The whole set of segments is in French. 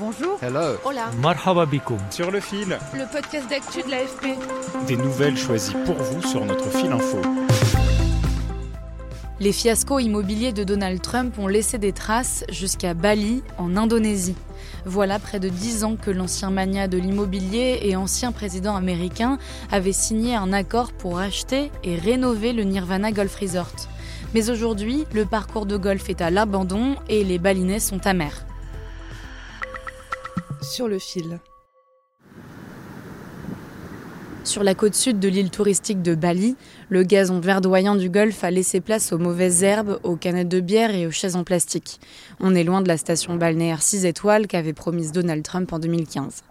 Bonjour. Hello. Hola. Marhaba bikoum. Sur le fil, Le podcast d'actu de l'AFP. des nouvelles choisies pour vous sur notre fil info. Les fiascos immobiliers de Donald Trump ont laissé des traces jusqu'à Bali, en Indonésie. Voilà près de dix ans que l'ancien magnat de l'immobilier et ancien président américain avait signé un accord pour acheter et rénover le Nirvana Golf Resort. Mais aujourd'hui, le parcours de golf est à l'abandon et les Balinais sont amers. Sur le fil. Sur la côte sud de l'île touristique de Bali, le gazon verdoyant du golfe a laissé place aux mauvaises herbes, aux canettes de bière et aux chaises en plastique. On est loin de la station balnéaire 6 étoiles qu'avait promise Donald Trump en 2015.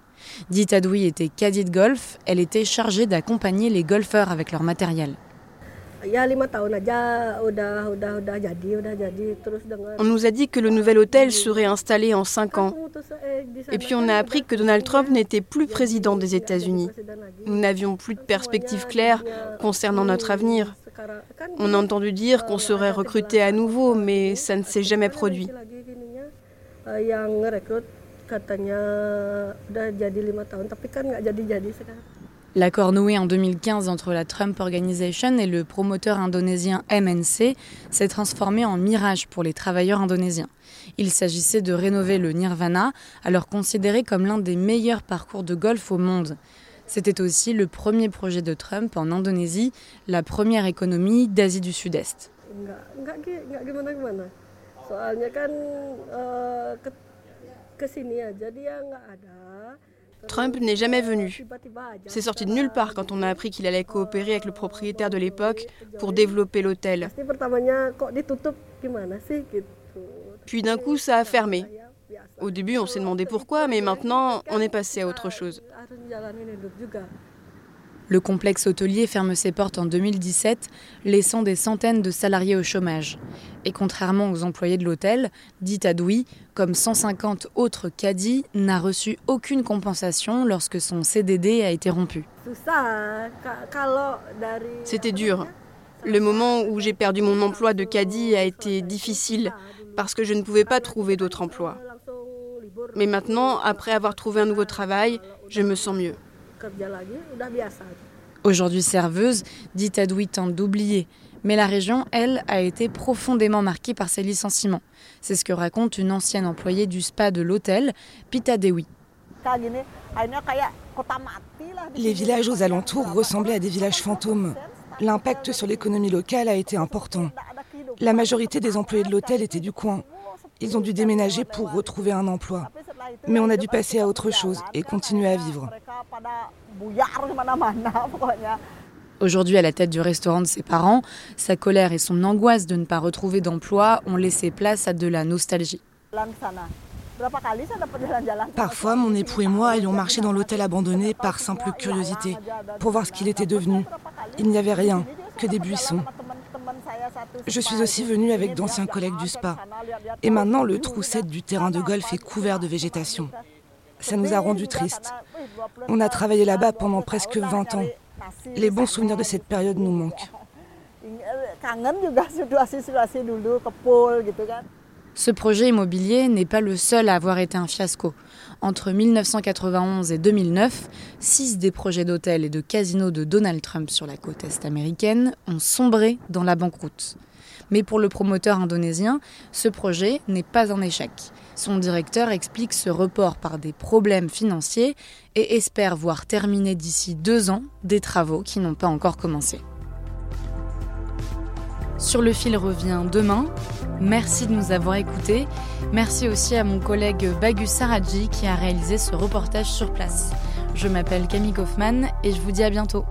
Dita Adoui était caddie de golf, elle était chargée d'accompagner les golfeurs avec leur matériel. On nous a dit que le nouvel hôtel serait installé en 5 ans. Et puis on a appris que Donald Trump n'était plus président des États-Unis. Nous n'avions plus de perspectives claires concernant notre avenir. On a entendu dire qu'on serait recruté à nouveau, mais ça ne s'est jamais produit. L'accord noué en 2015 entre la Trump Organization et le promoteur indonésien MNC s'est transformé en mirage pour les travailleurs indonésiens. Il s'agissait de rénover le Nirvana, alors considéré comme l'un des meilleurs parcours de golf au monde. C'était aussi le premier projet de Trump en Indonésie, la première économie d'Asie du Sud-Est. Trump n'est jamais venu. C'est sorti de nulle part quand on a appris qu'il allait coopérer avec le propriétaire de l'époque pour développer l'hôtel. Puis d'un coup, ça a fermé. Au début, on s'est demandé pourquoi, mais maintenant, on est passé à autre chose. Le complexe hôtelier ferme ses portes en 2017, laissant des centaines de salariés au chômage. Et contrairement aux employés de l'hôtel, dit Adoui, comme 150 autres caddies, n'a reçu aucune compensation lorsque son CDD a été rompu. C'était dur. Le moment où j'ai perdu mon emploi de caddie a été difficile parce que je ne pouvais pas trouver d'autre emploi. Mais maintenant, après avoir trouvé un nouveau travail, je me sens mieux. Aujourd'hui serveuse, dit Adoui tente d'oublier. Mais la région, elle, a été profondément marquée par ces licenciements. C'est ce que raconte une ancienne employée du spa de l'hôtel, Pita Dewi. Les villages aux alentours ressemblaient à des villages fantômes. L'impact sur l'économie locale a été important. La majorité des employés de l'hôtel étaient du coin. Ils ont dû déménager pour retrouver un emploi. Mais on a dû passer à autre chose et continuer à vivre. Aujourd'hui à la tête du restaurant de ses parents, sa colère et son angoisse de ne pas retrouver d'emploi ont laissé place à de la nostalgie. Parfois, mon époux et moi ayons marché dans l'hôtel abandonné par simple curiosité, pour voir ce qu'il était devenu. Il n'y avait rien, que des buissons. Je suis aussi venue avec d'anciens collègues du spa. Et maintenant, le trou 7 du terrain de golf est couvert de végétation. Ça nous a rendus tristes. On a travaillé là-bas pendant presque 20 ans. Les bons souvenirs de cette période nous manquent. Ce projet immobilier n'est pas le seul à avoir été un fiasco. Entre 1991 et 2009, six des projets d'hôtels et de casinos de Donald Trump sur la côte est américaine ont sombré dans la banqueroute. Mais pour le promoteur indonésien, ce projet n'est pas un échec. Son directeur explique ce report par des problèmes financiers et espère voir terminer d'ici deux ans des travaux qui n'ont pas encore commencé. Sur le fil revient demain. Merci de nous avoir écoutés. Merci aussi à mon collègue Bagus Saradji qui a réalisé ce reportage sur place. Je m'appelle Camille Kaufmann et je vous dis à bientôt.